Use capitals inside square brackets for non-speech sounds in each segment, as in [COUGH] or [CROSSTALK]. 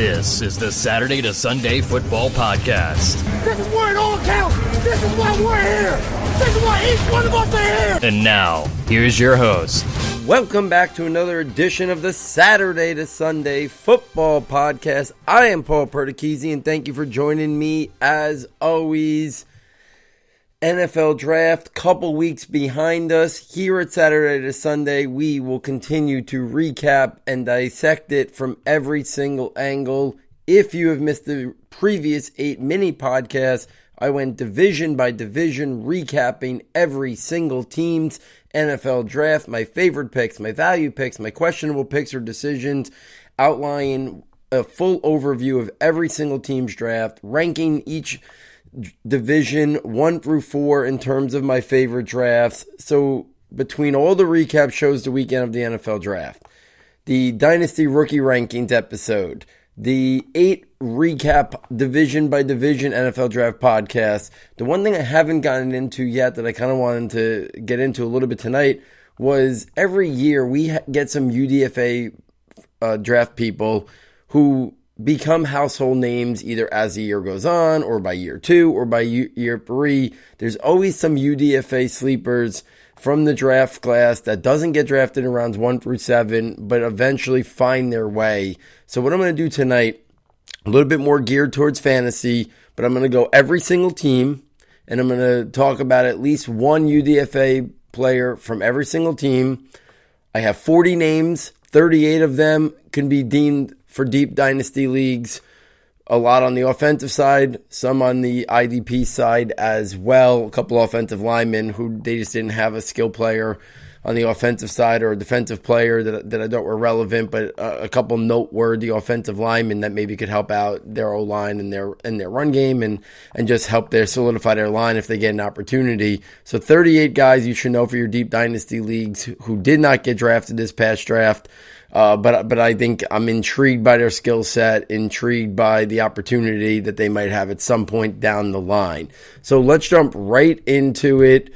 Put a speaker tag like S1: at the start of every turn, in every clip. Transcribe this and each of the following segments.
S1: This is the Saturday to Sunday Football Podcast.
S2: This is where it all counts. This is why we're here. This is why each one of us are here.
S1: And now, here's your host.
S3: Welcome back to another edition of the Saturday to Sunday Football Podcast. I am Paul Perdichizzi, and thank you for joining me as always. NFL draft, couple weeks behind us. Here at Saturday to Sunday, we will continue to recap and dissect it from every single angle. If you have missed the previous eight mini podcasts, I went division by division, recapping every single team's NFL draft, my favorite picks, my value picks, my questionable picks or decisions, outlining a full overview of every single team's draft, ranking each division one through four in terms of my favorite drafts. So between all the recap shows the weekend of the NFL draft, the Dynasty Rookie Rankings episode, the eight recap division by division NFL draft podcast, the one thing I haven't gotten into yet that I kind of wanted to get into a little bit tonight was every year we get some UDFA uh, draft people who become household names either as the year goes on or by year two or by year three. There's always some UDFA sleepers from the draft class that doesn't get drafted in rounds one through seven, but eventually find their way. So what I'm going to do tonight, a little bit more geared towards fantasy, but I'm going to go every single team and I'm going to talk about at least one UDFA player from every single team. I have 40 names. 38 of them can be deemed for deep dynasty leagues. A lot on the offensive side, some on the IDP side as well. A couple offensive linemen who they just didn't have a skill player on the offensive side or a defensive player that, that I thought were relevant, but a, a couple noteworthy offensive linemen that maybe could help out their O line and their and their run game and and just help their solidify their line if they get an opportunity. So 38 guys you should know for your deep dynasty leagues who did not get drafted this past draft. Uh, but but I think I'm intrigued by their skill set, intrigued by the opportunity that they might have at some point down the line. So let's jump right into it.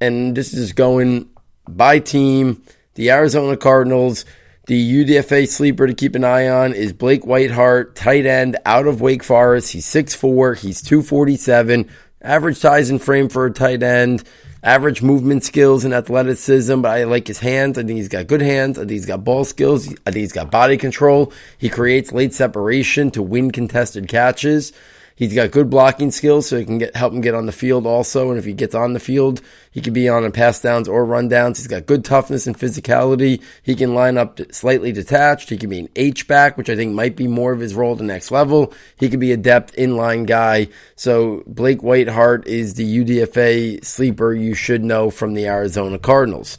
S3: And this is going by team. The Arizona Cardinals, the UDFA sleeper to keep an eye on is Blake Whiteheart, tight end out of Wake Forest. He's 6'4, he's 247, average size and frame for a tight end average movement skills and athleticism, but I like his hands. I think he's got good hands. I think he's got ball skills. I think he's got body control. He creates late separation to win contested catches. He's got good blocking skills, so he can get help him get on the field also. And if he gets on the field, he can be on a pass downs or run downs. He's got good toughness and physicality. He can line up slightly detached. He can be an H back, which I think might be more of his role the next level. He could be a depth inline guy. So Blake Whiteheart is the UDFA sleeper you should know from the Arizona Cardinals.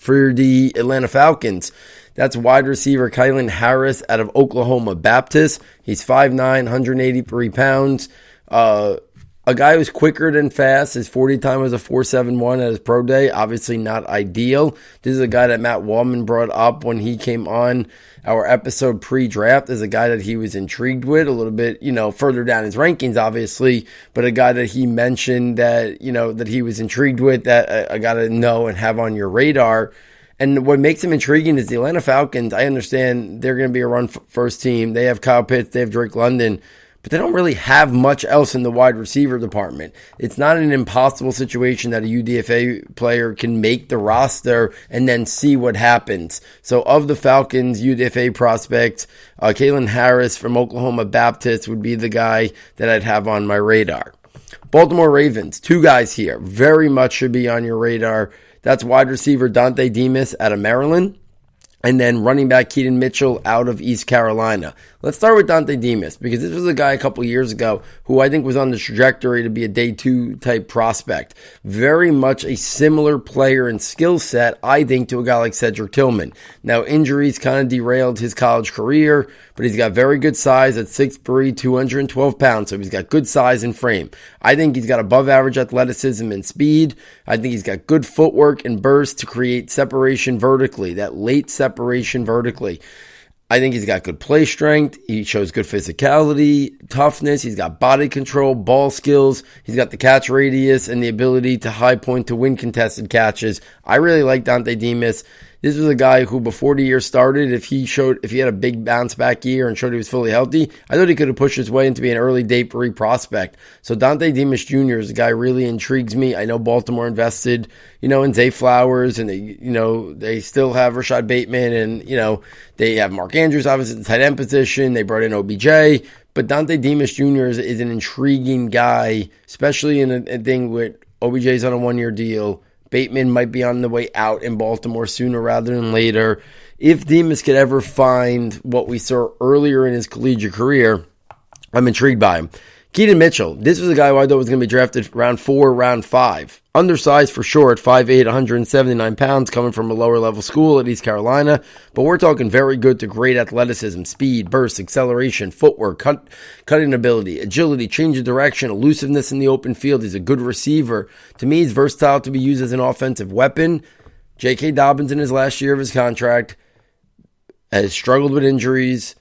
S3: For the Atlanta Falcons, that's wide receiver Keilahn Harris out of Oklahoma Baptist. He's 5'9, 183 pounds. Uh, a guy who's quicker than fast. His 40 time was a 4.71 at his pro day. Obviously not ideal. This is a guy that Matt Waldman brought up when he came on our episode pre-draft as a guy that he was intrigued with a little bit, you know, further down his rankings, obviously, but a guy that he mentioned that, you know, that he was intrigued with that I, I got to know and have on your radar. And what makes them intriguing is the Atlanta Falcons. I understand they're going to be a run first team. They have Kyle Pitts, they have Drake London, but they don't really have much else in the wide receiver department. It's not an impossible situation that a UDFA player can make the roster and then see what happens. So, of the Falcons UDFA prospects, uh, Keilahn Harris from Oklahoma Baptist would be the guy that I'd have on my radar. Baltimore Ravens, two guys here, very much should be on your radar. That's wide receiver Dontay Demus out of Maryland. And then running back Keaton Mitchell out of East Carolina. Let's start with Dontay Demus because this was a guy a couple years ago who I think was on the trajectory to be a day two type prospect. Very much a similar player and skill set, I think, to a guy like Cedric Tillman. Now, injuries kind of derailed his college career, but he's got very good size at 6'3, 212 pounds. So he's got good size and frame. I think he's got above average athleticism and speed. I think he's got good footwork and burst to create separation vertically, that late separation vertically. I think he's got good play strength. He shows good physicality, toughness. He's got body control, ball skills. He's got the catch radius and the ability to high point to win contested catches. I really like Dontay Demus. This was a guy who, before the year started, if he showed, if he had a big bounce back year and showed he was fully healthy, I thought he could have pushed his way into being an early day free prospect. So Dontay Demus Jr. is a guy really intrigues me. I know Baltimore invested, you know, in Zay Flowers and they, you know, they still have Rashod Bateman and, you know, they have Mark Andrews obviously in the tight end position. They brought in OBJ, but Dontay Demus Jr. is, is an intriguing guy, especially in a, a thing with OBJ's on a one year deal. Bateman might be on the way out in Baltimore sooner rather than later. If Demus could ever find what we saw earlier in his collegiate career, I'm intrigued by him. Keaton Mitchell, this was a guy who I thought was going to be drafted round four, round five. Undersized for sure at 5'8, 179 pounds, coming from a lower level school at East Carolina. But we're talking very good to great athleticism, speed, burst, acceleration, footwork, cut, cutting ability, agility, change of direction, elusiveness in the open field. He's a good receiver. To me, he's versatile to be used as an offensive weapon. J.K. Dobbins in his last year of his contract has struggled with injuries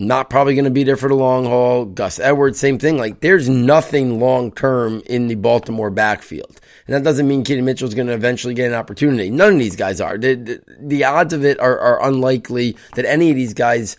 S3: not probably going to be there for the long haul. Gus Edwards, same thing. Like there's nothing long term in the Baltimore backfield. And that doesn't mean Keaton Mitchell is going to eventually get an opportunity. None of these guys are. The, the, the odds of it are, are unlikely that any of these guys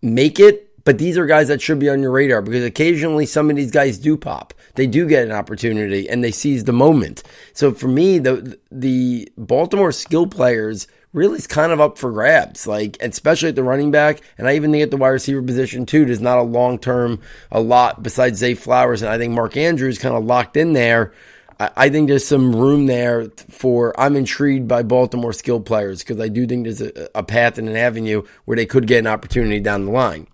S3: make it. But these are guys that should be on your radar because occasionally some of these guys do pop. They do get an opportunity and they seize the moment. So for me, the the Baltimore skill players really is kind of up for grabs, like especially at the running back, and I even think at the wide receiver position too. There's not a long term a lot besides Zay Flowers, and I think Mark Andrews kind of locked in there. I, I think there's some room there for. I'm intrigued by Baltimore skill players because I do think there's a, a path and an avenue where they could get an opportunity down the line.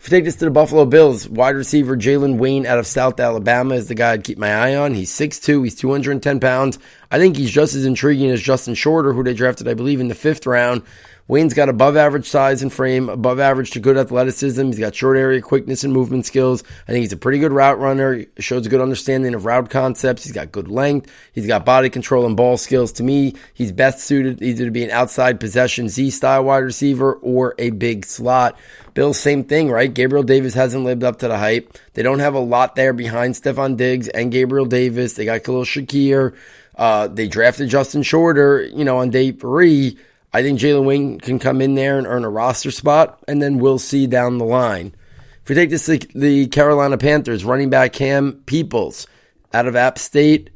S3: If you take this to the Buffalo Bills, wide receiver Jalen Wayne out of South Alabama is the guy I'd keep my eye on. He's 6'2, he's 210 pounds. I think he's just as intriguing as Justin Shorter, who they drafted, I believe, in the fifth round. Wayne's got above average size and frame, above average to good athleticism. He's got short area quickness and movement skills. I think he's a pretty good route runner. He shows a good understanding of route concepts. He's got good length. He's got body control and ball skills. To me, he's best suited either to be an outside possession Z style wide receiver or a big slot. Bill, same thing, right? Gabriel Davis hasn't lived up to the hype. They don't have a lot there behind Stefon Diggs and Gabriel Davis. They got Khalil Shakir. Uh, they drafted Justin Shorter, you know, on day three. I think Jalen Wayne can come in there and earn a roster spot, and then we'll see down the line. If we take this the Carolina Panthers, running back Cam Peoples out of App State,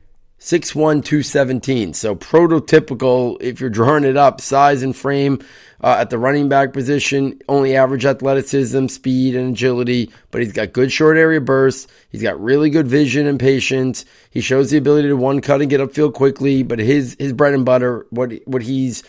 S3: 6'1, 217. So prototypical, if you're drawing it up, size and frame uh, at the running back position, only average athleticism, speed, and agility, but he's got good short area bursts. He's got really good vision and patience. He shows the ability to one cut and get upfield quickly, but his, his bread and butter, what, what he's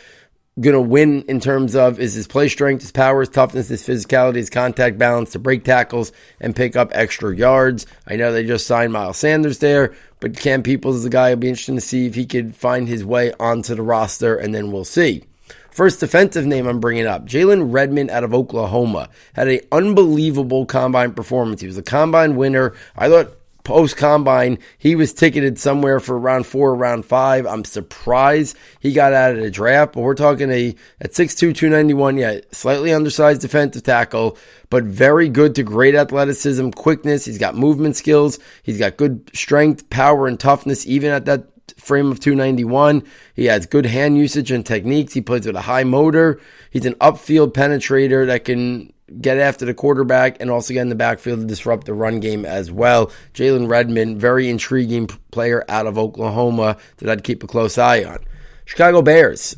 S3: going to win in terms of is his play strength, his power, his toughness, his physicality, his contact balance to break tackles and pick up extra yards. I know they just signed Miles Sanders there, but Cam Peoples is the guy. It'll be interesting to see if he could find his way onto the roster, and then we'll see. First defensive name I'm bringing up, Jalen Redmond out of Oklahoma, had an unbelievable combine performance. He was a combine winner. I thought post combine, he was ticketed somewhere for round four, round five. I'm surprised he got out of the draft, but we're talking a at 6'2, 291, yeah, slightly undersized defensive tackle, but very good to great athleticism, quickness. He's got movement skills. He's got good strength, power, and toughness, even at that frame of 291. He has good hand usage and techniques. He plays with a high motor. He's an upfield penetrator that can get after the quarterback and also get in the backfield to disrupt the run game as well. Jalen Redmond, very intriguing player out of Oklahoma that I'd keep a close eye on. Chicago Bears.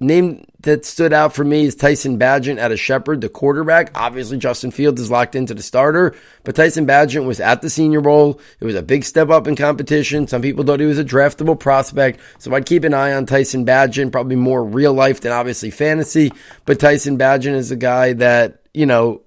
S3: Name that stood out for me is Tyson Bagent out of Shepherd, the quarterback. Obviously, Justin Fields is locked into the starter, but Tyson Bagent was at the Senior Bowl. It was a big step up in competition. Some people thought he was a draftable prospect, so I'd keep an eye on Tyson Bagent, probably more real life than obviously fantasy. But Tyson Bagent is a guy that, you know,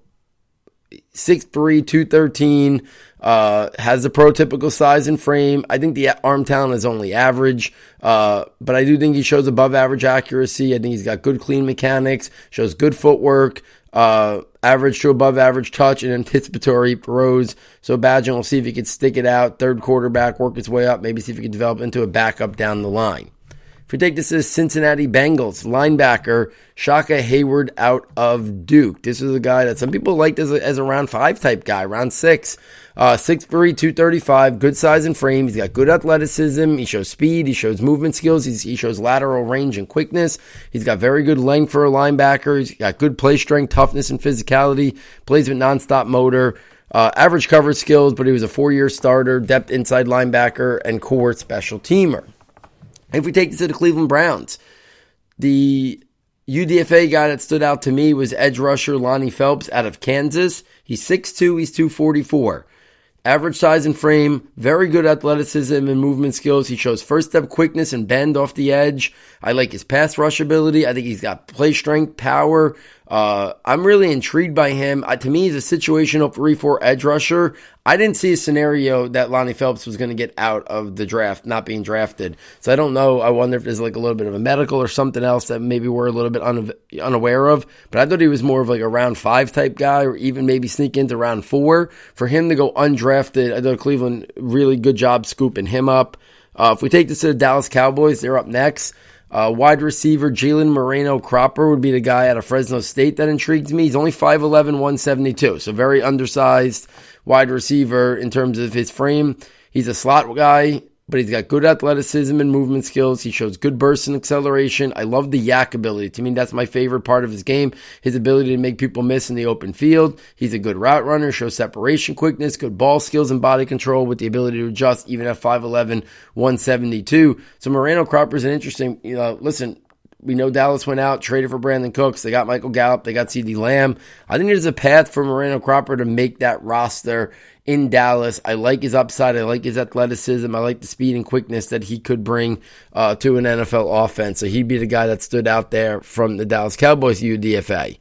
S3: 6'3, 213, uh, has the prototypical size and frame. I think the arm talent is only average, uh, but I do think he shows above average accuracy. I think he's got good clean mechanics, shows good footwork, uh, average to above average touch and anticipatory throws. So Bagent will see if he can stick it out, third quarterback, work his way up, maybe see if he can develop into a backup down the line. We take this as Cincinnati Bengals linebacker Shaka Heyward out of Duke. This is a guy that some people liked as a, as a round five type guy, round six. Uh, 6'3", 235, good size and frame. He's got good athleticism. He shows speed. He shows movement skills. He's, he shows lateral range and quickness. He's got very good length for a linebacker. He's got good play strength, toughness, and physicality. Plays with nonstop motor. Uh, average coverage skills, but he was a four-year starter, depth inside linebacker, and core special teamer. If we take this to the Cleveland Browns, the UDFA guy that stood out to me was edge rusher Lonnie Phelps out of Kansas. He's 6'2", he's 244. Average size and frame, very good athleticism and movement skills. He shows first step quickness and bend off the edge. I like his pass rush ability. I think he's got play strength, power, uh, I'm really intrigued by him. Uh, to me, he's a situational 3 4 edge rusher. I didn't see a scenario that Lonnie Phelps was going to get out of the draft, not being drafted. So I don't know. I wonder if there's like a little bit of a medical or something else that maybe we're a little bit un- unaware of. But I thought he was more of like a round five type guy or even maybe sneak into round four. For him to go undrafted, I thought Cleveland really good job scooping him up. Uh, if we take this to the Dallas Cowboys, they're up next. Uh, wide receiver Jalen Moreno Cropper would be the guy out of Fresno State that intrigues me. He's only 5'11, 172, so very undersized wide receiver in terms of his frame. He's a slot guy but he's got good athleticism and movement skills. He shows good burst and acceleration. I love the yak ability. To me, that's my favorite part of his game. His ability to make people miss in the open field. He's a good route runner, shows separation quickness, good ball skills and body control with the ability to adjust even at 5'11, 172. So Moreno Cropper's an interesting, you know, listen, we know Dallas went out, traded for Brandin Cooks. They got Michael Gallup. They got CeeDee Lamb. I think there's a path for Moreno Cropper to make that roster in Dallas. I like his upside. I like his athleticism. I like the speed and quickness that he could bring uh, to an NFL offense. So he'd be the guy that stood out there from the Dallas Cowboys UDFA.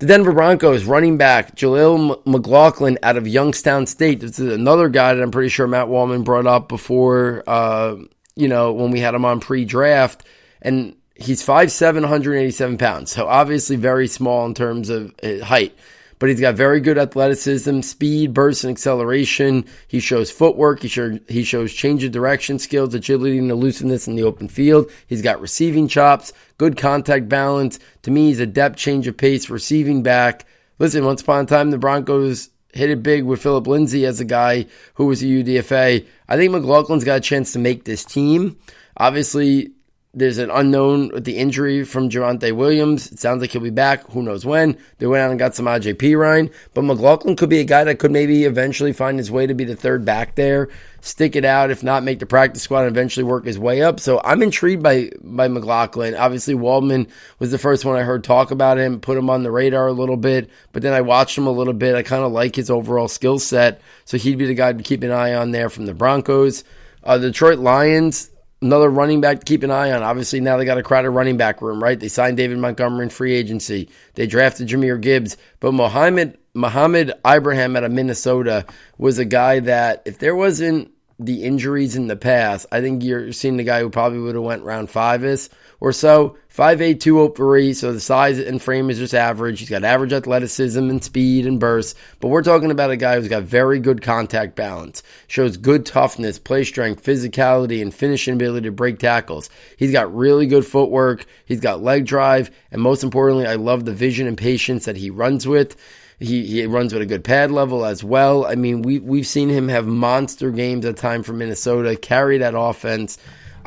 S3: The Denver Broncos running back Jaleel McLaughlin out of Youngstown State. This is another guy that I'm pretty sure Matt Waldman brought up before, uh, you know, when we had him on pre-draft. And he's 5'7", 187 pounds. So obviously very small in terms of uh, height but he's got very good athleticism, speed, burst, and acceleration. He shows footwork. He, he shows change of direction skills, agility, and elusiveness in the open field. He's got receiving chops, good contact balance. To me, he's a depth change of pace, receiving back. Listen, once upon a time, the Broncos hit it big with Philip Lindsay as a guy who was a UDFA. I think McLaughlin's got a chance to make this team. Obviously, there's an unknown with the injury from Javonte Williams. It sounds like he'll be back. Who knows when? They went out and got Samaje Perine, But McLaughlin could be a guy that could maybe eventually find his way to be the third back there. Stick it out, if not make the practice squad and eventually work his way up. So I'm intrigued by by McLaughlin. Obviously, Waldman was the first one I heard talk about him, put him on the radar a little bit. But then I watched him a little bit. I kind of like his overall skill set. So he'd be the guy to keep an eye on there from the Broncos. Uh, the Detroit Lions, another running back to keep an eye on. Obviously, now they got a crowded running back room, right? They signed David Montgomery in free agency. They drafted Jahmyr Gibbs, but Mohammed Mohammed Ibrahim out of Minnesota was a guy that if there wasn't the injuries in the past, I think you're seeing the guy who probably would have went round five is or so. 5'8", 203, so the size and frame is just average. He's got average athleticism and speed and burst, but we're talking about a guy who's got very good contact balance, shows good toughness, play strength, physicality, and finishing ability to break tackles. He's got really good footwork, he's got leg drive, and most importantly, I love the vision and patience that he runs with. He, he runs with a good pad level as well. I mean, we, we've seen him have monster games at time for Minnesota, carry that offense.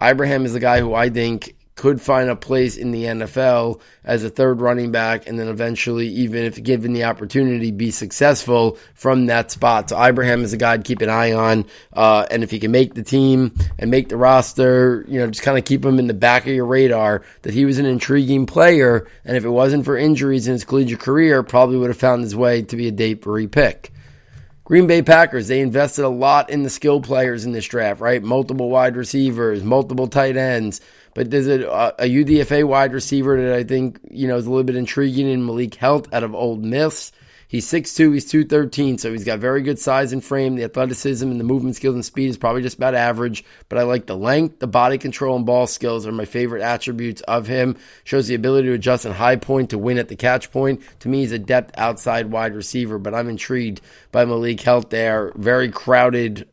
S3: Ibrahim is a guy who I think could find a place in the NFL as a third running back and then eventually, even if given the opportunity, be successful from that spot. So Ibrahim is a guy to keep an eye on. Uh, and if he can make the team and make the roster, you know, just kind of keep him in the back of your radar that he was an intriguing player. And if it wasn't for injuries in his collegiate career, probably would have found his way to be a day three pick. Green Bay Packers, they invested a lot in the skill players in this draft, right? Multiple wide receivers, multiple tight ends. But there's a, a UDFA wide receiver that I think, you know, is a little bit intriguing in Malik Heath out of Ole Miss. He's 6'2, he's 213, so he's got very good size and frame. The athleticism and the movement skills and speed is probably just about average, but I like the length, the body control, and ball skills are my favorite attributes of him. Shows the ability to adjust in high point to win at the catch point. To me, he's a depth outside wide receiver, but I'm intrigued by Malik Heath there. Very crowded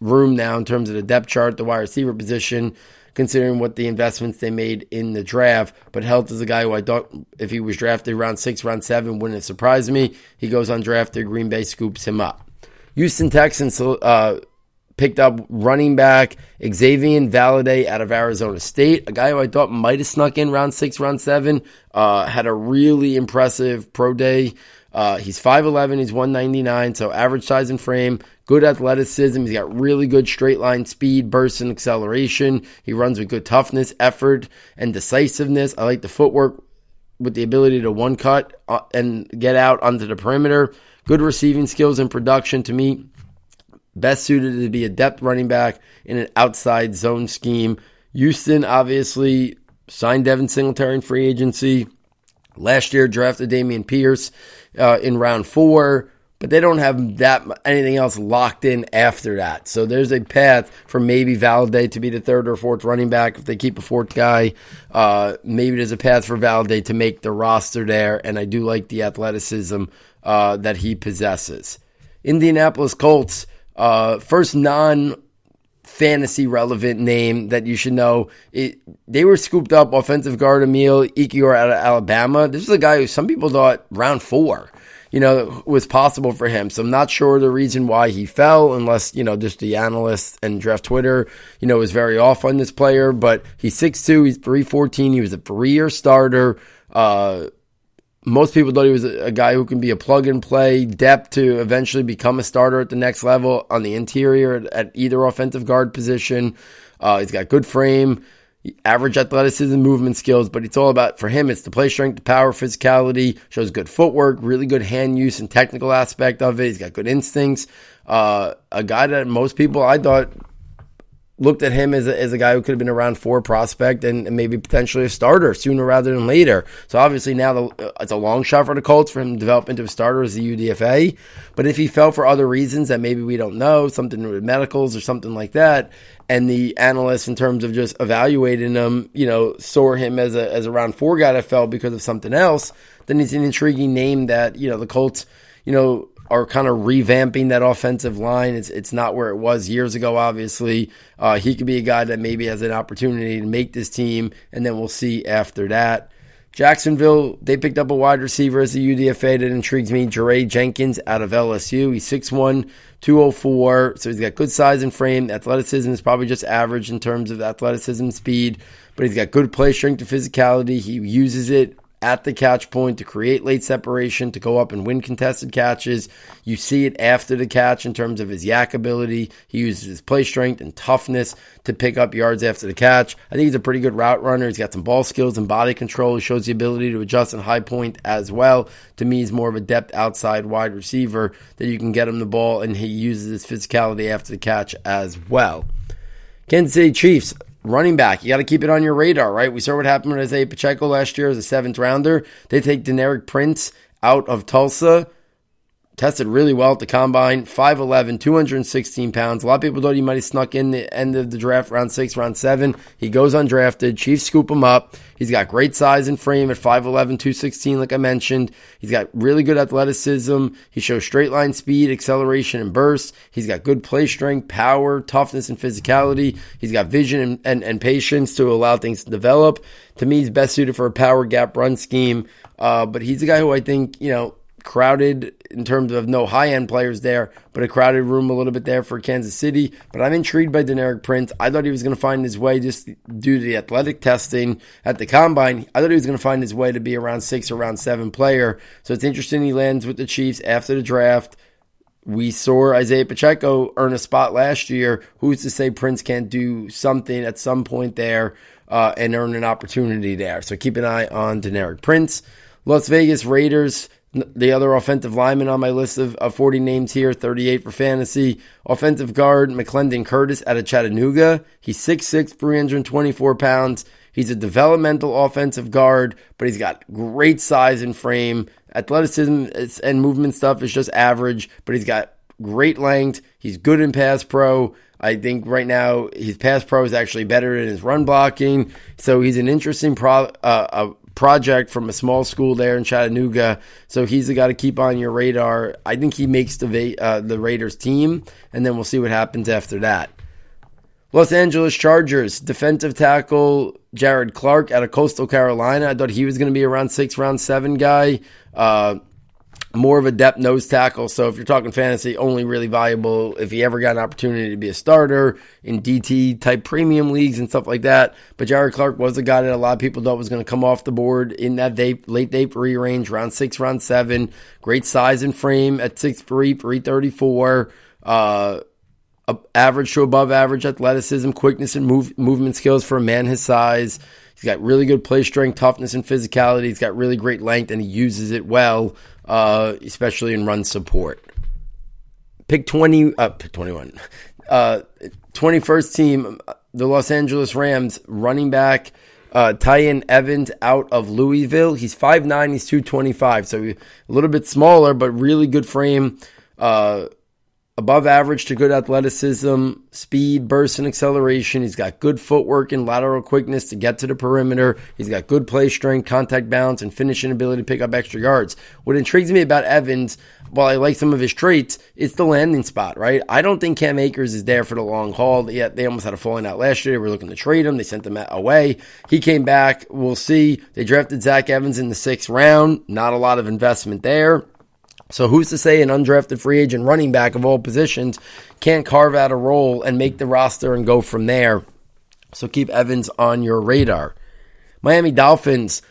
S3: room now in terms of the depth chart, the wide receiver position considering what the investments they made in the draft. But Heath is a guy who I thought if he was drafted round six, round seven, wouldn't have surprised me. He goes undrafted. Green Bay scoops him up. Houston Texans uh, picked up running back Xavier Valladay out of Arizona State, a guy who I thought might have snuck in round six, round seven. Uh, had a really impressive pro day. Uh, he's 5'11, he's 199, so average size and frame, good athleticism. He's got really good straight line speed, burst, and acceleration. He runs with good toughness, effort, and decisiveness. I like the footwork with the ability to one cut uh, and get out onto the perimeter. Good receiving skills and production to me. Best suited to be a depth running back in an outside zone scheme. Houston obviously signed Devin Singletary in free agency. Last year drafted Dameon Pierce uh, in round four, but they don't have that anything else locked in after that. So there's a path for maybe Valladay to be the third or fourth running back if they keep a fourth guy. Uh, maybe there's a path for Valladay to make the roster there, and I do like the athleticism uh, that he possesses. Indianapolis Colts, uh, first non fantasy relevant name that you should know. It, they were scooped up offensive guard Emil Ekiyor out of Alabama. This is a guy who some people thought round four, you know, was possible for him. So I'm not sure the reason why he fell, unless, you know, just the analysts and draft Twitter, you know, is very off on this player. But he's 6'2, he's 314, he was a three year starter. Uh, most people thought he was a, guy who can be a plug and play depth to eventually become a starter at the next level on the interior at either offensive guard position. Uh, he's got good frame, average athleticism, movement skills, but it's all about for him. It's the play strength, the power, physicality. Shows good footwork, really good hand use and technical aspect of it. He's got good instincts. Uh, a guy that most people I thought looked at him as a, as a guy who could have been around four prospect and, maybe potentially a starter sooner rather than later. So obviously now the, uh, it's a long shot for the Colts for him to develop into a starter as a UDFA. But if he fell for other reasons that maybe we don't know, something with medicals or something like that, and the analysts in terms of just evaluating him, you know, saw him as a as a round four guy that fell because of something else, then he's an intriguing name that, you know, the Colts, you know, are kind of revamping that offensive line. It's it's not where it was years ago. Obviously, uh, he could be a guy that maybe has an opportunity to make this team, and then we'll see after that. Jacksonville, they picked up a wide receiver as a UDFA that intrigues me. Jaray Jenkins out of LSU. He's 6'1, 204. So he's got good size and frame. Athleticism is probably just average in terms of athleticism speed, but he's got good play strength and physicality. He uses it at the catch point to create late separation, to go up and win contested catches. You see it after the catch in terms of his YAC ability. He uses his play strength and toughness to pick up yards after the catch. I think he's a pretty good route runner. He's got some ball skills and body control. He shows the ability to adjust in high point as well. To me, he's more of a depth outside wide receiver that you can get him the ball, and he uses his physicality after the catch as well. Kansas City Chiefs, running back. You got to keep it on your radar, right? We saw what happened with Isaiah Pacheco last year as a seventh rounder. They take Deneric Prince out of Tulsa tested really well at the combine 5'11 216 pounds. A lot of people thought he might have snuck in the end of the draft round six round seven. He goes undrafted. Chiefs scoop him up. He's got great size and frame at 5'11 216 like i mentioned. He's got really good athleticism. He shows straight line speed acceleration and burst he's got good play strength power toughness and physicality. He's got vision and, and, and patience to allow things to develop. To me he's best suited for a power gap run scheme. Uh, but he's a guy who i think you know crowded in terms of no high end players there, but a crowded room a little bit there for Kansas City. But I'm intrigued by Deneric Prince. I thought he was going to find his way just due to the athletic testing at the combine. I thought he was going to find his way to be around six or around seven player. So it's interesting he lands with the Chiefs after the draft. We saw Isaiah Pacheco earn a spot last year. Who's to say Prince can't do something at some point there uh, and earn an opportunity there? So keep an eye on Deneric Prince. Las Vegas Raiders the other offensive lineman on my list of, of 40 names here, 38 for fantasy. Offensive guard, McClendon Curtis out of Chattanooga. He's 6'6, 324 pounds. He's a developmental offensive guard, but he's got great size and frame. Athleticism and movement stuff is just average, but he's got great length. He's good in pass pro. I think right now his pass pro is actually better than his run blocking. So he's an interesting pro, uh, project from a small school there in Chattanooga. So he's the guy to keep on your radar. I think he makes the uh, the Raiders team, and then we'll see what happens after that. Los Angeles Chargers, defensive tackle Jared Clark out of Coastal Carolina. I thought he was going to be around six, round seven guy. Uh, more of a depth nose tackle. So if you're talking fantasy, only really valuable if he ever got an opportunity to be a starter in DT type premium leagues and stuff like that. But Jared Clark was a guy that a lot of people thought was going to come off the board in that day, late day three range, round six, round seven. Great size and frame at 6'3, 334. Uh, average to above average athleticism, quickness, and move, movement skills for a man his size. He's got really good play strength, toughness, and physicality. He's got really great length, and he uses it well uh, especially in run support. Pick 20, uh, pick 21. Uh, 21st team, the Los Angeles Rams, running back uh, Tiyon Evans out of Louisville. He's 5'9, he's 225, so a little bit smaller, but really good frame. Uh, above average to good athleticism, speed, burst, and acceleration. He's got good footwork and lateral quickness to get to the perimeter. He's got good play strength, contact balance, and finishing ability to pick up extra yards. What intrigues me about Evans, while I like some of his traits, it's the landing spot, right? I don't think Cam Akers is there for the long haul. Yet they almost had a falling out last year. They were looking to trade him. They sent him away. He came back. We'll see. They drafted Zach Evans in the sixth round. Not a lot of investment there. So who's to say an undrafted free agent running back of all positions can't carve out a role and make the roster and go from there? So keep Evans on your radar. Miami Dolphins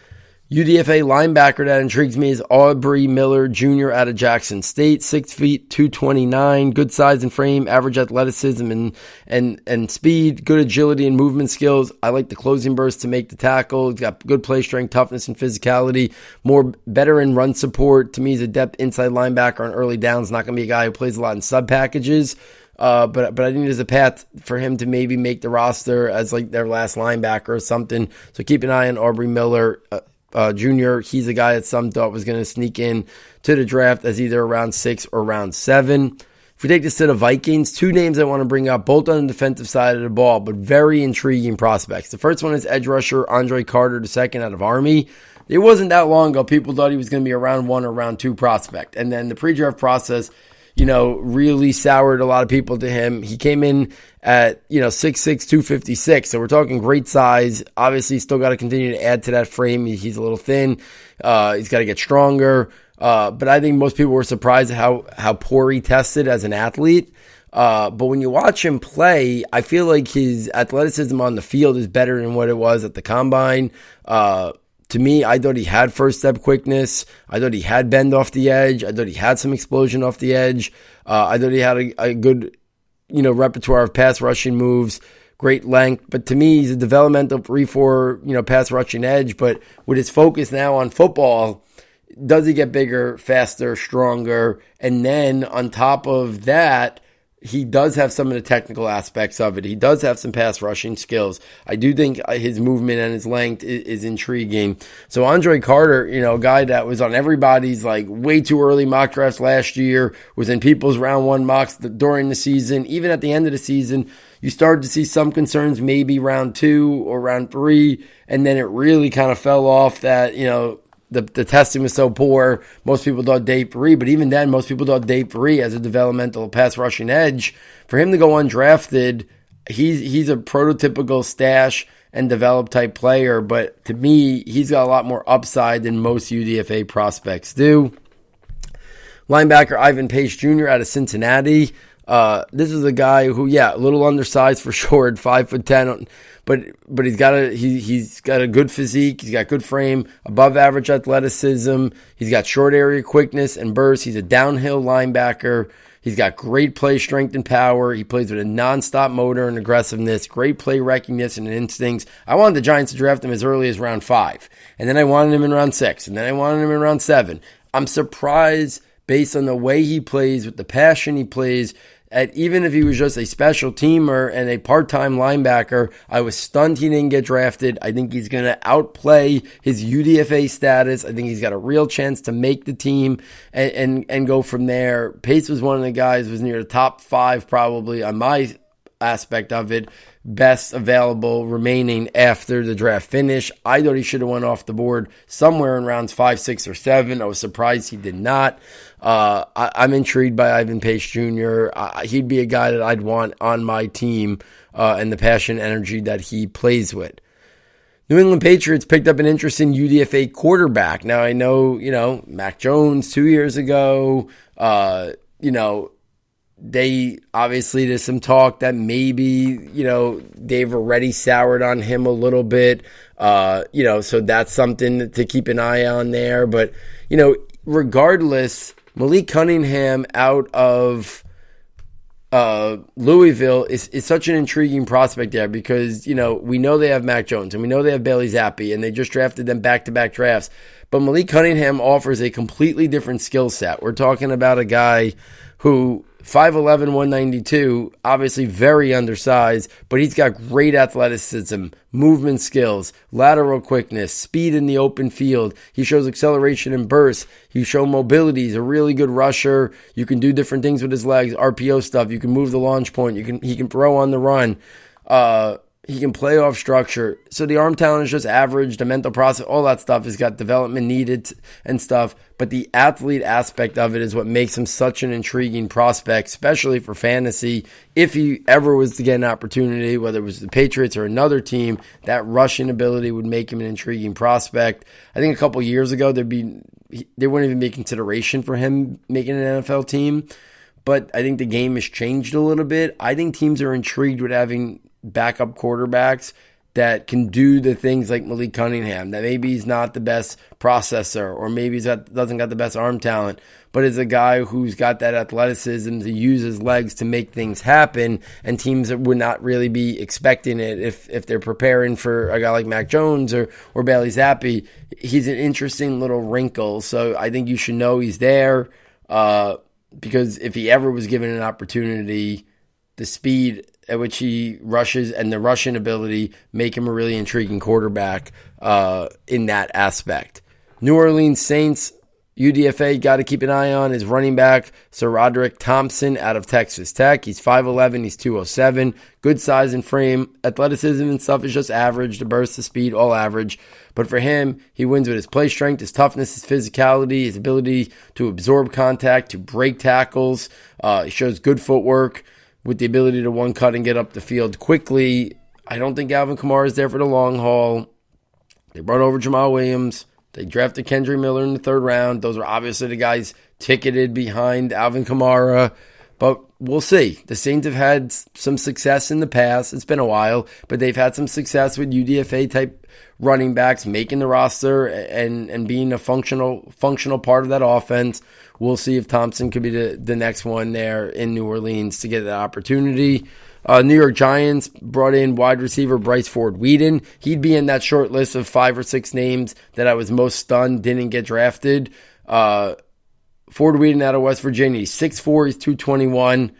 S3: UDFA linebacker that intrigues me is Aubrey Miller Jr. out of Jackson State, six feet, 229, good size and frame, average athleticism and, and, and speed, good agility and movement skills. I like the closing burst to make the tackle. He's got good play strength, toughness and physicality, more better in run support. To me, he's a depth inside linebacker on early downs, not going to be a guy who plays a lot in sub packages. Uh, but but I think there's a path for him to maybe make the roster as like their last linebacker or something. So keep an eye on Aubrey Miller. Uh, uh, Jr. He's a guy that some thought was going to sneak in to the draft as either around six or around seven. If we take this to the Vikings, two names I want to bring up, both on the defensive side of the ball, but very intriguing prospects. The first one is edge rusher Andre Carter, the second out of Army. It wasn't that long ago people thought he was going to be a round one or round two prospect. And then the pre draft process you know, really soured a lot of people to him. He came in at, you know, 6'6, 256. So we're talking great size. Obviously, still got to continue to add to that frame. He's a little thin. Uh, he's got to get stronger. Uh, but I think most people were surprised at how, how poor he tested as an athlete. Uh, but when you watch him play, I feel like his athleticism on the field is better than what it was at the combine. Uh, to me, I thought he had first step quickness. I thought he had bend off the edge. I thought he had some explosion off the edge. Uh, I thought he had a, a, good, you know, repertoire of pass rushing moves, great length. But to me, he's a developmental three, four, you know, pass rushing edge. But with his focus now on football, does he get bigger, faster, stronger? And then on top of that, he does have some of the technical aspects of it. He does have some pass rushing skills. I do think uh, his movement and his length is, is, intriguing. So Andre Carter, you know, a guy that was on everybody's like way too early mock drafts last year, was in people's round one mocks during the season, even at the end of the season. You started to see some concerns, maybe round two or round three, and then it really kind of fell off that, you know, the, the testing was so poor. Most people thought Dave Free, but even then, most people thought Dave Free as a developmental pass rushing edge. For him to go undrafted, he's he's a prototypical stash and develop type player. But to me, he's got a lot more upside than most UDFA prospects do. Linebacker Ivan Pace Jr. out of Cincinnati. Uh, this is a guy who, yeah, a little undersized for [LAUGHS] sure, five foot ten but but he's got a he he's got a good physique. He's got good frame, above average athleticism. He's got short area quickness and burst. He's a downhill linebacker. He's got great play strength and power. He plays with a nonstop motor and aggressiveness, great play recognition and instincts. I wanted the Giants to draft him as early as round five, and then I wanted him in round six, and then I wanted him in round seven. I'm surprised based on the way he plays, with the passion he plays, at even if he was just a special teamer and a part-time linebacker, I was stunned he didn't get drafted. I think he's going to outplay his UDFA status. I think he's got a real chance to make the team and, and, and go from there. Pace was one of the guys was near the top five probably on my aspect of it. best available remaining after the draft finish. I thought he should have went off the board somewhere in rounds five, six, or seven. I was surprised he did not. Uh, I, am intrigued by Ivan Pace Jr. Uh, he'd be a guy that I'd want on my team uh, and the passion energy that he plays with. New England Patriots picked up an interesting UDFA quarterback. Now I know, you know, Mac Jones two years ago, uh, you know, they obviously there's some talk that maybe you know they've already soured on him a little bit uh you know so that's something to keep an eye on there but you know regardless malik cunningham out of uh, Louisville is, is such an intriguing prospect there because, you know, we know they have Mac Jones and we know they have Bailey Zappe and they just drafted them back to back drafts. But Malik Cunningham offers a completely different skill set. We're talking about a guy who 5'11, 192, obviously very undersized, but he's got great athleticism, movement skills, lateral quickness, speed in the open field. He shows acceleration and burst. He shows mobility. He's a really good rusher. You can do different things with his legs, RPO stuff. You can move the launch point. You can he can throw on the run. Uh, he can play off structure. So the arm talent is just average. The mental process, all that stuff He's got development needed and stuff. But the athlete aspect of it is what makes him such an intriguing prospect, especially for fantasy. If he ever was to get an opportunity, whether it was the Patriots or another team, that rushing ability would make him an intriguing prospect. I think a couple years ago there'd be there wouldn't even be consideration for him making an NFL team. But I think the game has changed a little bit. I think teams are intrigued with having backup quarterbacks that can do the things like Malik Cunningham. That maybe he's not the best processor, or maybe he doesn't got the best arm talent, but is a guy who's got that athleticism to use his legs to make things happen. And teams would not really be expecting it if if they're preparing for a guy like Mac Jones or or Bailey Zappe. He's an interesting little wrinkle. So I think you should know he's there. Uh, because if he ever was given an opportunity, the speed at which he rushes and the rushing ability make him a really intriguing quarterback uh, in that aspect. New Orleans Saints UDFA got to keep an eye on is running back SaRodorick Thompson out of Texas Tech. He's 5'11, he's 207. Good size and frame. Athleticism and stuff is just average. The burst, the speed, all average. But for him, he wins with his play strength, his toughness, his physicality, his ability to absorb contact, to break tackles. Uh, he shows good footwork with the ability to one cut and get up the field quickly. I don't think Alvin Kamara is there for the long haul. They brought over Jamaal Williams. They drafted Kendre Miller in the third round. Those are obviously the guys ticketed behind Alvin Kamara. But we'll see. The Saints have had some success in the past. It's been a while, but they've had some success with UDFA type running backs making the roster and and being a functional functional part of that offense. We'll see if Thompson could be the, the next one there in New Orleans to get that opportunity. Uh, New York Giants brought in wide receiver Bryce Ford Wheaton. He'd be in that short list of five or six names that I was most stunned didn't get drafted. Uh, Ford Wheaton out of West Virginia. He's 6'4, he's 221.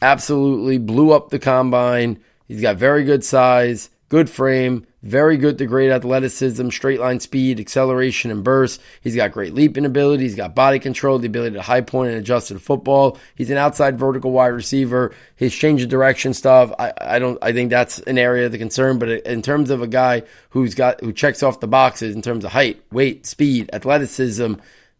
S3: Absolutely blew up the combine. He's got very good size, good frame, very good to great athleticism, straight line speed, acceleration, and burst. He's got great leaping ability. He's got body control, the ability to high point and adjust to the football. He's an outside vertical wide receiver. His change of direction stuff, I, I don't, I think that's an area of the concern. But in terms of a guy who's got, who checks off the boxes in terms of height, weight, speed, athleticism,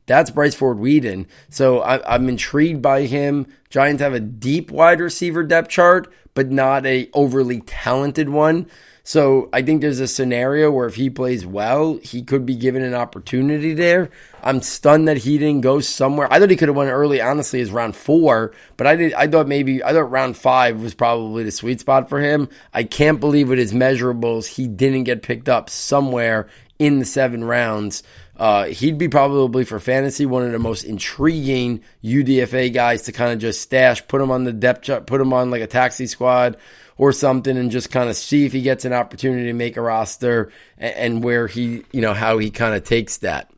S3: that's Bryce Ford Wheaton. So I, am intrigued by him. Giants have a deep wide receiver depth chart, but not a overly talented one. So I think there's a scenario where if he plays well, he could be given an opportunity there. I'm stunned that he didn't go somewhere. I thought he could have went early, honestly, as round four, but I did. I thought maybe I thought round five was probably the sweet spot for him. I can't believe with his measurables he didn't get picked up somewhere in the seven rounds. Uh, he'd be probably for fantasy one of the most intriguing UDFA guys to kind of just stash, put him on the depth chart, put him on like a taxi squad or something, and just kind of see if he gets an opportunity to make a roster and, and where he, you know, how he kind of takes that.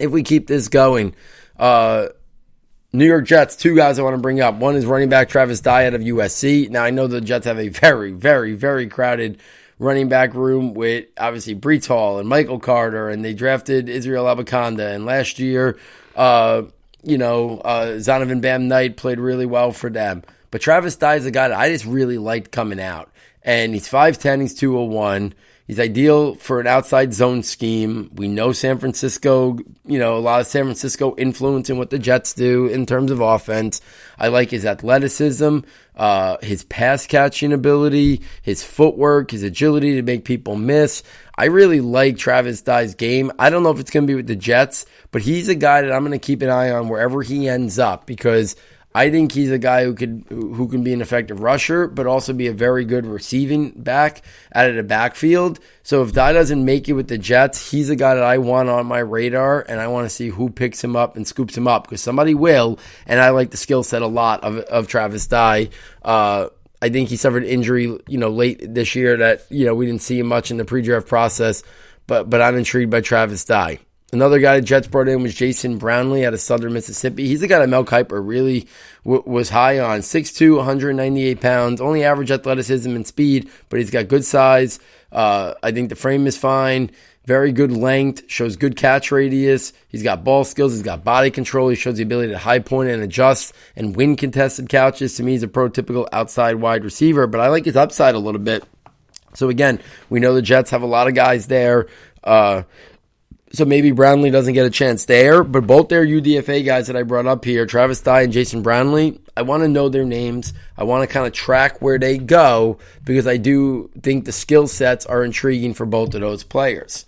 S3: If we keep this going, uh, New York Jets, two guys I want to bring up. One is running back Travis Dye out of USC. Now I know the Jets have a very, very, very crowded running back room with obviously Breece Hall and Michael Carter, and they drafted Israel Abanikanda. And last year, uh, you know, uh, Zonovan Bam Knight played really well for them. But Travis Dye is a guy that I just really liked coming out. and he's 5'10, he's 201. He's ideal for an outside zone scheme. We know San Francisco, you know, a lot of San Francisco influence in what the Jets do in terms of offense. I like his athleticism, uh, his pass catching ability, his footwork, his agility to make people miss. I really like Travis Dye's game. I don't know if it's going to be with the Jets, but he's a guy that I'm going to keep an eye on wherever he ends up because I think he's a guy who could who can be an effective rusher, but also be a very good receiving back out of the backfield. So if Dye doesn't make it with the Jets, he's a guy that I want on my radar, and I want to see who picks him up and scoops him up because somebody will. And I like the skill set a lot of of Travis Dye. Uh, I think he suffered injury, you know, late this year that you know we didn't see him much in the pre-draft process, but but I'm intrigued by Travis Dye. Another guy the Jets brought in was Jason Brownlee out of Southern Mississippi. He's the guy that Mel Kiper really w- was high on. 6'2", 198 pounds, only average athleticism and speed, but he's got good size. Uh, I think the frame is fine. Very good length, shows good catch radius. He's got ball skills. He's got body control. He shows the ability to high point and adjust and win contested couches. To me, he's a prototypical outside wide receiver, but I like his upside a little bit. So again, we know the Jets have a lot of guys there. Uh, so maybe Brownlee doesn't get a chance there, but both their UDFA guys that I brought up here, Travis Dye and Jason Brownlee, I want to know their names. I want to kind of track where they go because I do think the skill sets are intriguing for both of those players.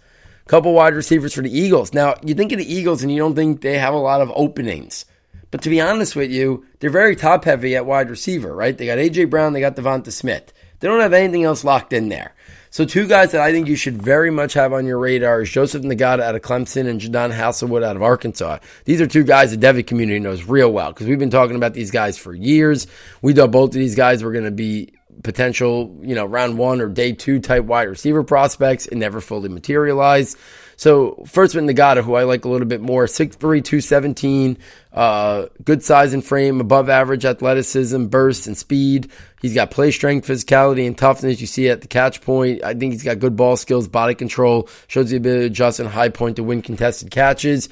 S3: Couple wide receivers for the Eagles. Now, you think of the Eagles and you don't think they have a lot of openings. But to be honest with you, they're very top heavy at wide receiver, right? They got AJ Brown, they got Devonta Smith. They don't have anything else locked in there. So two guys that I think you should very much have on your radar is Joseph Ngata out of Clemson and Jadon Haselwood out of Arkansas. These are two guys the Devy community knows real well because we've been talking about these guys for years. We thought both of these guys were going to be potential, you know, round one or day two type wide receiver prospects and never fully materialized. So first with Ngata, who I like a little bit more, 6'3", 217, uh, good size and frame, above average athleticism, burst, and speed. He's got play strength, physicality, and toughness. You see at the catch point. I think he's got good ball skills, body control, shows the ability to adjust and high point to win contested catches.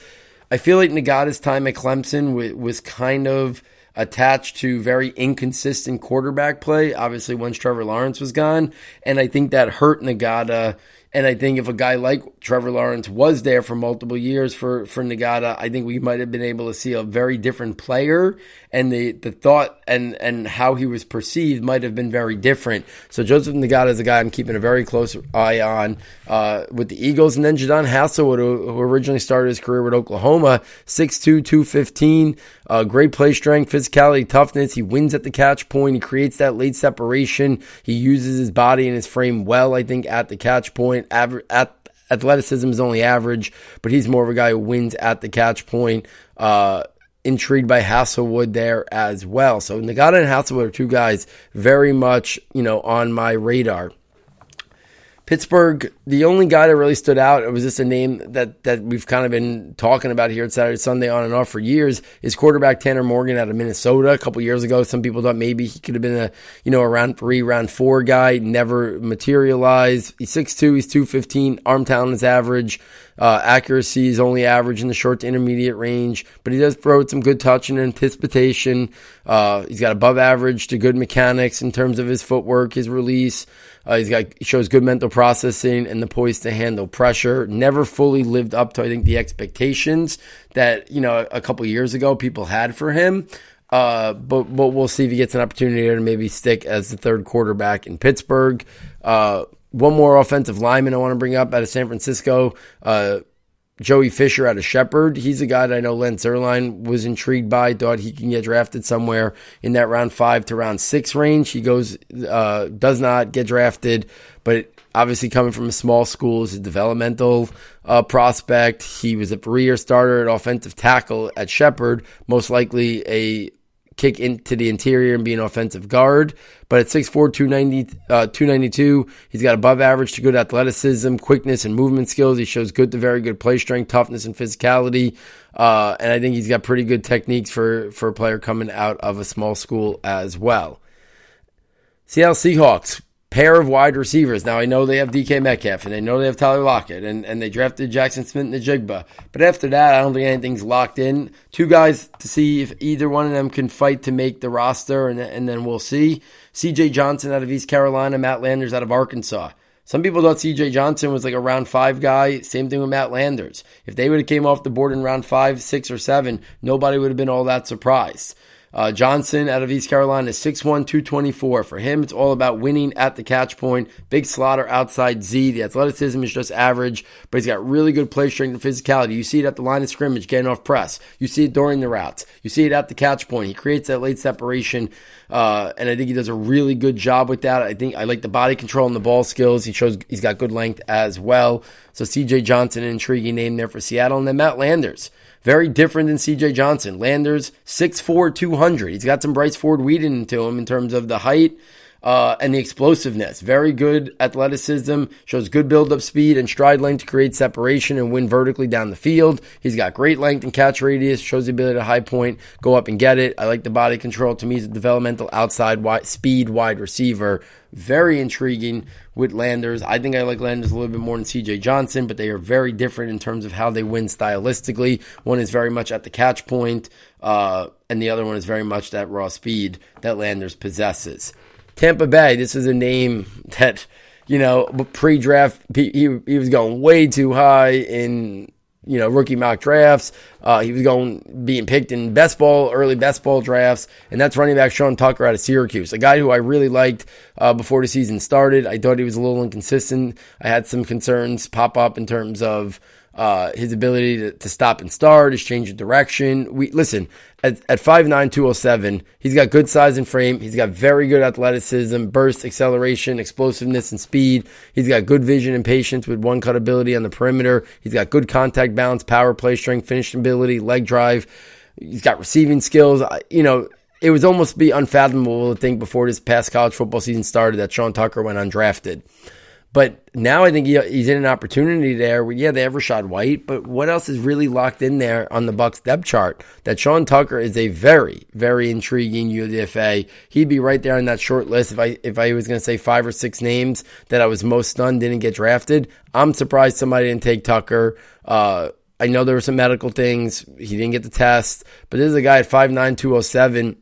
S3: I feel like Ngata's time at Clemson was kind of attached to very inconsistent quarterback play. Obviously, once Trevor Lawrence was gone, and I think that hurt Ngata and I think if a guy like Trevor Lawrence was there for multiple years for, for Ngata, I think we might have been able to see a very different player and the, the thought and, and how he was perceived might have been very different. So Joseph Ngata is a guy I'm keeping a very close eye on uh, with the Eagles. And then Jadon Haselwood, who, who originally started his career with Oklahoma, 6'2", 215, uh, great play strength, physicality, toughness. He wins at the catch point. He creates that late separation. He uses his body and his frame well, I think, at the catch point. Aver- at athleticism is only average, but he's more of a guy who wins at the catch point. Uh, intrigued by Haselwood there as well. So Ngata and Haselwood are two guys very much, you know, on my radar. Pittsburgh, the only guy that really stood out, it was just a name that, that we've kind of been talking about here at Saturday, Sunday on and off for years, is quarterback Tanner Morgan out of Minnesota. A couple years ago, some people thought maybe he could have been a, you know, a round three, round four guy, never materialized. He's 6'2", he's 215, arm talent is average. Uh, accuracy is only average in the short to intermediate range, but he does throw with some good touch and anticipation. Uh, he's got above average to good mechanics in terms of his footwork, his release. Uh, he's got he shows good mental processing and the poise to handle pressure. Never fully lived up to I think the expectations that you know a couple years ago people had for him. Uh, but but we'll see if he gets an opportunity to maybe stick as the third quarterback in Pittsburgh. Uh, one more offensive lineman I want to bring up out of San Francisco. Uh, Joey Fisher out of Shepherd. He's a guy that I know Len Zierlein was intrigued by, thought he can get drafted somewhere in that round five to round six range. He goes, uh, does not get drafted, but obviously coming from a small school is a developmental uh, prospect. He was a three-year starter at offensive tackle at Shepherd, most likely a kick into the interior and be an offensive guard. But at 6'4, 290, uh, 292, he's got above average to good athleticism, quickness, and movement skills. He shows good to very good play strength, toughness, and physicality. Uh, and I think he's got pretty good techniques for, for a player coming out of a small school as well. Seattle Seahawks. Pair of wide receivers. Now I know they have DK Metcalf and they know they have Tyler Lockett and, and they drafted Jaxon Smith-Njigba. But after that, I don't think anything's locked in. Two guys to see if either one of them can fight to make the roster and, and then we'll see. CJ Johnson out of East Carolina, Matt Landers out of Arkansas. Some people thought CJ Johnson was like a round five guy. Same thing with Matt Landers. If they would have came off the board in round five, six, or seven, nobody would have been all that surprised. Uh, Johnson out of East Carolina is 6'1, 224. For him, it's all about winning at the catch point. Big slaughter outside Z. The athleticism is just average, but he's got really good play strength and physicality. You see it at the line of scrimmage, getting off press. You see it during the routes. You see it at the catch point. He creates that late separation, uh, and I think he does a really good job with that. I think I like the body control and the ball skills. He shows he's got good length as well. So CJ Johnson, an intriguing name there for Seattle. And then Matt Landers. Very different than CJ Johnson. Landers, 6'4, 200. He's got some Bryce Ford Wheaton to him in terms of the height uh, and the explosiveness. Very good athleticism, shows good build up speed and stride length to create separation and win vertically down the field. He's got great length and catch radius, shows the ability to high point, go up and get it. I like the body control. To me, he's a developmental outside wide, speed wide receiver. Very intriguing with Landers. I think I like Landers a little bit more than CJ Johnson, but they are very different in terms of how they win stylistically. One is very much at the catch point, uh, and the other one is very much that raw speed that Landers possesses. Tampa Bay, this is a name that, you know, pre draft, he, he was going way too high in, you know, rookie mock drafts. Uh, he was going, being picked in best ball, early best ball drafts. And that's running back Sean Tucker out of Syracuse, a guy who I really liked uh, before the season started. I thought he was a little inconsistent. I had some concerns pop up in terms of, uh, his ability to, to, stop and start, his change of direction. We listen at, at 5'9", 207, he's got good size and frame. He's got very good athleticism, burst, acceleration, explosiveness, and speed. He's got good vision and patience with one cut ability on the perimeter. He's got good contact balance, power play strength, finishing ability, leg drive. He's got receiving skills. You know, it was almost be unfathomable to think before this past college football season started that Sean Tucker went undrafted. But now I think he, he's in an opportunity there. Where, yeah, they have Rachaad White, but what else is really locked in there on the Bucks depth chart? That Sean Tucker is a very, very intriguing UDFA. He'd be right there on that short list. If I if I was going to say five or six names that I was most stunned didn't get drafted, I'm surprised somebody didn't take Tucker. Uh, I know there were some medical things. He didn't get the test, but this is a guy at 5'9", 207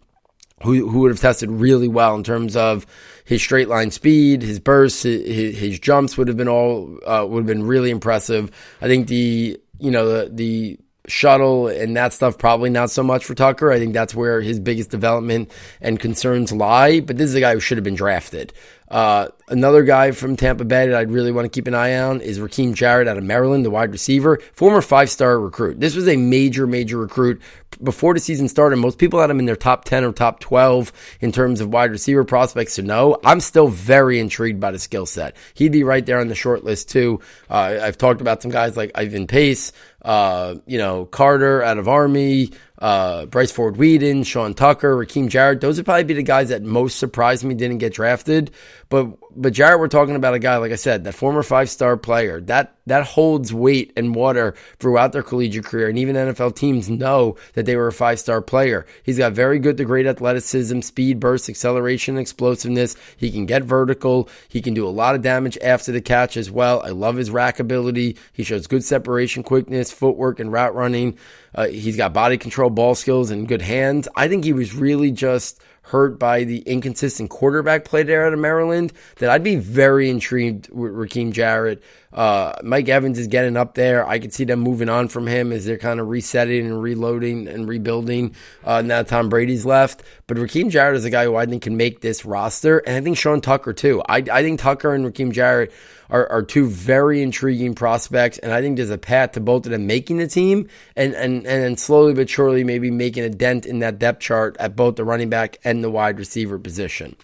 S3: who who would have tested really well in terms of his straight line speed, his bursts, his, his jumps would have been all uh, would have been really impressive. I think the you know the the shuttle and that stuff probably not so much for Tucker. I think that's where his biggest development and concerns lie. But this is a guy who should have been drafted. Uh, another guy from Tampa Bay that I'd really want to keep an eye on is Rakim Jarrett out of Maryland, the wide receiver, former five star recruit. This was a major, major recruit before the season started. Most people had him in their top 10 or top 12 in terms of wide receiver prospects to know. I'm still very intrigued by the skill set. He'd be right there on the short list too. Uh, I've talked about some guys like Ivan Pace, uh, you know, Carter out of Army, uh, Bryce Ford Wheaton, Sean Tucker, Rakim Jarrett. Those would probably be the guys that most surprised me didn't get drafted. But but Jarrett, we're talking about a guy like I said, that former five star player that that holds weight and water throughout their collegiate career, and even NFL teams know that they were a five star player. He's got very good to great athleticism, speed, burst, acceleration, explosiveness. He can get vertical. He can do a lot of damage after the catch as well. I love his rack ability. He shows good separation, quickness, footwork, and route running. Uh, he's got body control, ball skills, and good hands. I think he was really just hurt by the inconsistent quarterback play there out of Maryland that I'd be very intrigued with Rakim Jarrett. Uh, Mike Evans is getting up there. I could see them moving on from him as they're kind of resetting and reloading and rebuilding. Uh, now Tom Brady's left, but Rakim Jarrett is a guy who I think can make this roster, and I think Sean Tucker too. I, I think Tucker and Rakim Jarrett are, are two very intriguing prospects, and I think there's a path to both of them making the team and and and then slowly but surely maybe making a dent in that depth chart at both the running back and the wide receiver position.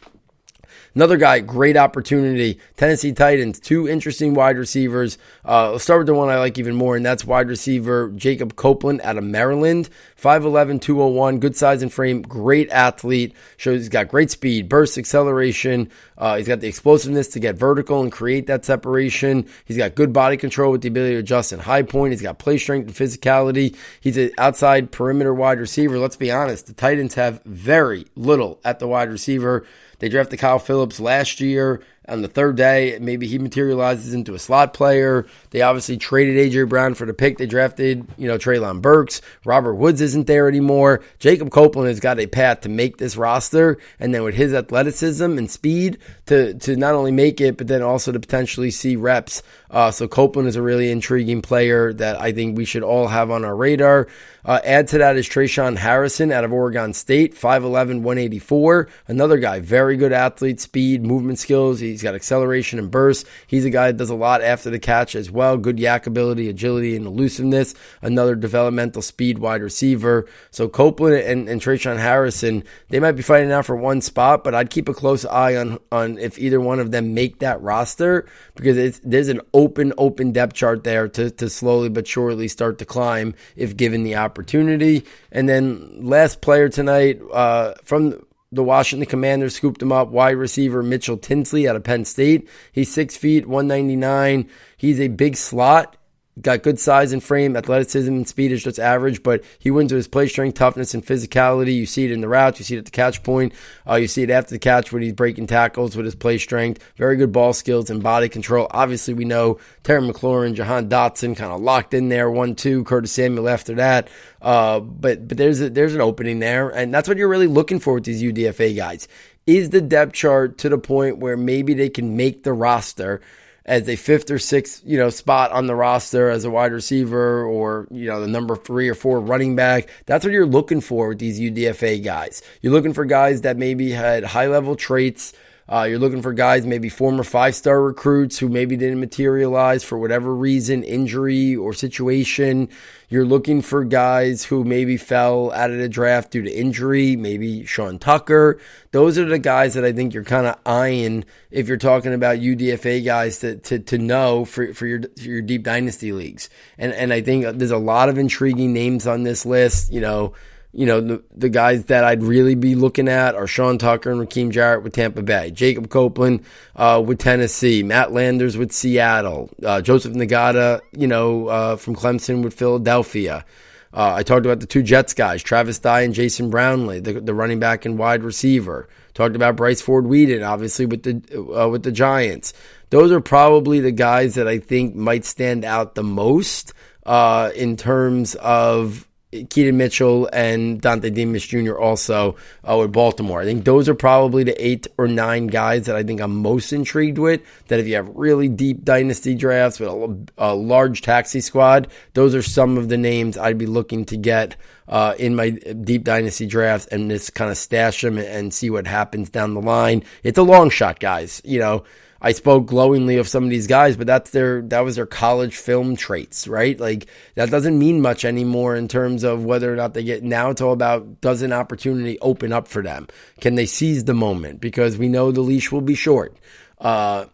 S3: Another guy, great opportunity. Tennessee Titans, two interesting wide receivers. Uh, let's start with the one I like even more, and that's wide receiver Jacob Copeland out of Maryland. 5'11, 201, good size and frame, great athlete. Shows he's got great speed, burst, acceleration. Uh, he's got the explosiveness to get vertical and create that separation. He's got good body control with the ability to adjust in high point. He's got play strength and physicality. He's an outside perimeter wide receiver. Let's be honest, the Titans have very little at the wide receiver. They drafted Kyle Phillips last year, on the third day, maybe he materializes into a slot player. They obviously traded AJ Brown for the pick. They drafted, you know, Treylon Burks. Robert Woods isn't there anymore. Jacob Copeland has got a path to make this roster, and then with his athleticism and speed to to not only make it, but then also to potentially see reps. Uh, so Copeland is a really intriguing player that I think we should all have on our radar. Uh, add to that is Tre'Shaun Harrison out of Oregon State, 5'11, 184. Another guy, very good athlete, speed, movement skills. He's got acceleration and burst. He's a guy that does a lot after the catch as well. Good YAC ability, agility, and elusiveness. Another developmental speed wide receiver. So Copeland and, and Tre'Shaun Harrison, they might be fighting out for one spot, but I'd keep a close eye on, on if either one of them make that roster because there's an open, open depth chart there to, to slowly but surely start to climb if given the opportunity opportunity. And then last player tonight uh, from the Washington Commanders scooped him up. Wide receiver Mitchell Tinsley out of Penn State. He's six feet, 199. He's a big slot got good size and frame, athleticism and speed is just average, but he wins with his play strength, toughness, and physicality. You see it in the routes, you see it at the catch point, uh, you see it after the catch when he's breaking tackles with his play strength. Very good ball skills and body control. Obviously, we know Terry McLaurin, Jahan Dotson kind of locked in there, one two. Curtis Samuel after that, uh, but but there's a, there's an opening there, and that's what you're really looking for with these UDFA guys. Is the depth chart to the point where maybe they can make the roster? As a fifth or sixth, you know, spot on the roster as a wide receiver or, you know, the number three or four running back. That's what you're looking for with these UDFA guys. You're looking for guys that maybe had high level traits, uh, you're looking for guys, maybe former five star recruits who maybe didn't materialize for whatever reason, injury or situation. You're looking for guys who maybe fell out of the draft due to injury, maybe Sean Tucker. Those are the guys that I think you're kind of eyeing if you're talking about UDFA guys to, to, to know for, for your for your deep dynasty leagues. And and I think there's a lot of intriguing names on this list. You know, you know, the, the guys that I'd really be looking at are Sean Tucker and Rakim Jarrett with Tampa Bay, Jacob Copeland uh, with Tennessee, Matt Landers with Seattle, uh, Joseph Ngata, you know, uh, from Clemson with Philadelphia. Uh, I talked about the two Jets guys, Travis Dye and Jason Brownlee, the, the running back and wide receiver. Talked about Bryce Ford Wheaton, obviously with the uh, with the Giants. Those are probably the guys that I think might stand out the most uh, in terms of Keaton Mitchell and Dontay Demus Jr. also uh, with Baltimore. I think those are probably the eight or nine guys that I think I'm most intrigued with. That if you have really deep dynasty drafts with a, a large taxi squad, those are some of the names I'd be looking to get uh, in my deep dynasty drafts and just kind of stash them and see what happens down the line. It's a long shot, guys. You know, I spoke glowingly of some of these guys, but that's their that was their college film traits, right? Like that doesn't mean much anymore in terms of whether or not they get now it's all about does an opportunity open up for them? Can they seize the moment? Because we know the leash will be short. Uh,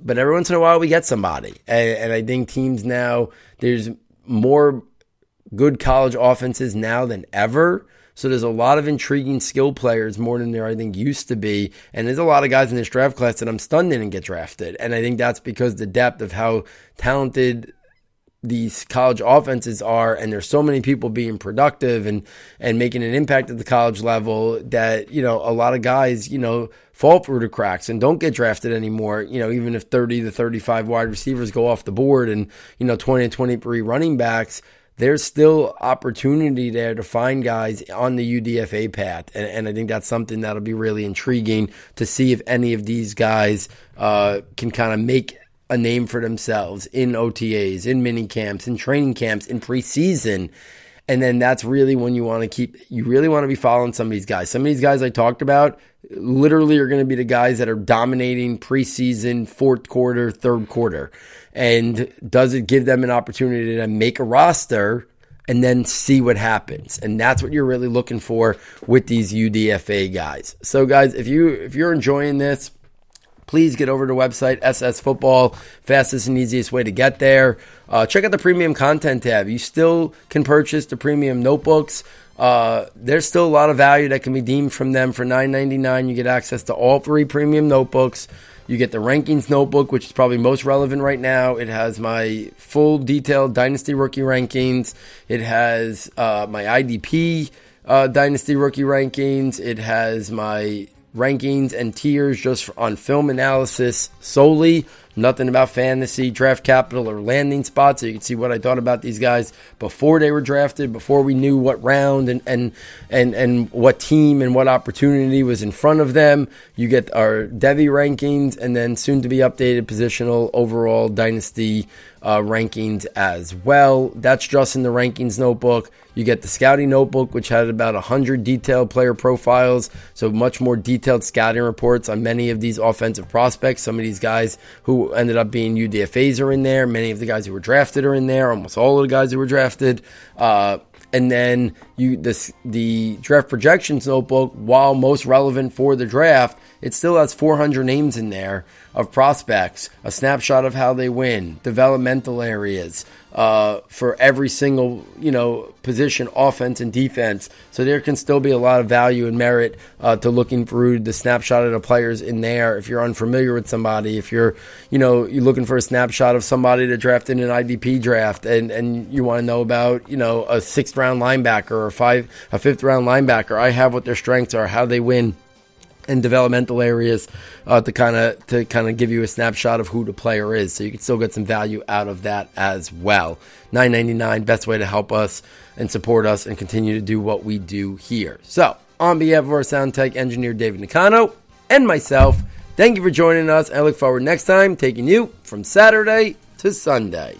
S3: but every once in a while we get somebody. And, and I think teams now there's more good college offenses now than ever. So there's a lot of intriguing skill players more than there I think used to be. And there's a lot of guys in this draft class that I'm stunned didn't get drafted. And I think that's because the depth of how talented these college offenses are and there's so many people being productive and and making an impact at the college level that you know a lot of guys you know fall through the cracks and don't get drafted anymore you know even if 30 to 35 wide receivers go off the board and you know 20 to 23 running backs there's still opportunity there to find guys on the UDFA path. And, and I think that's something that'll be really intriguing to see if any of these guys uh, can kind of make a name for themselves in OTAs, in mini camps, in training camps, in preseason. And then that's really when you want to keep, you really want to be following some of these guys. Some of these guys I talked about literally are going to be the guys that are dominating preseason, fourth quarter, third quarter. And does it give them an opportunity to make a roster and then see what happens? And that's what you're really looking for with these UDFA guys. So guys, if you if you're enjoying this, please get over to website SS Football. Fastest and easiest way to get there. Uh, check out the premium content tab. You still can purchase the premium notebooks. Uh, there's still a lot of value that can be deemed from them for $9.99. You get access to all three premium notebooks. You get the rankings notebook, which is probably most relevant right now. It has my full detailed dynasty rookie rankings. It has uh, my IDP uh, dynasty rookie rankings. It has my rankings and tiers just on film analysis solely. Nothing about fantasy, draft capital, or landing spots. So you can see what I thought about these guys before they were drafted, before we knew what round and and and, and what team and what opportunity was in front of them. You get our Devy rankings and then soon to be updated positional overall dynasty uh, rankings as well. That's just in the rankings notebook. You get the scouting notebook, which had about 100 detailed player profiles, so much more detailed scouting reports on many of these offensive prospects. Some of these guys who ended up being UDFAs are in there. Many of the guys who were drafted are in there. Almost all of the guys who were drafted. Uh, and then you the the draft projections notebook, while most relevant for the draft, it still has 400 names in there of prospects, a snapshot of how they win, developmental areas uh, for every single you know position, offense and defense. So there can still be a lot of value and merit uh, to looking through the snapshot of the players in there. If you're unfamiliar with somebody, if you're you know you're looking for a snapshot of somebody to draft in an IDP draft, and and you want to know about you know a sixth round linebacker or five a fifth round linebacker, I have what their strengths are, how they win and developmental areas uh, to kind of to kind of give you a snapshot of who the player is, so you can still get some value out of that as well. Nine ninety nine, best way to help us and support us and continue to do what we do here. So, on behalf of our sound tech engineer David Nakano and myself, thank you for joining us. I look forward next time taking you from Saturday to Sunday.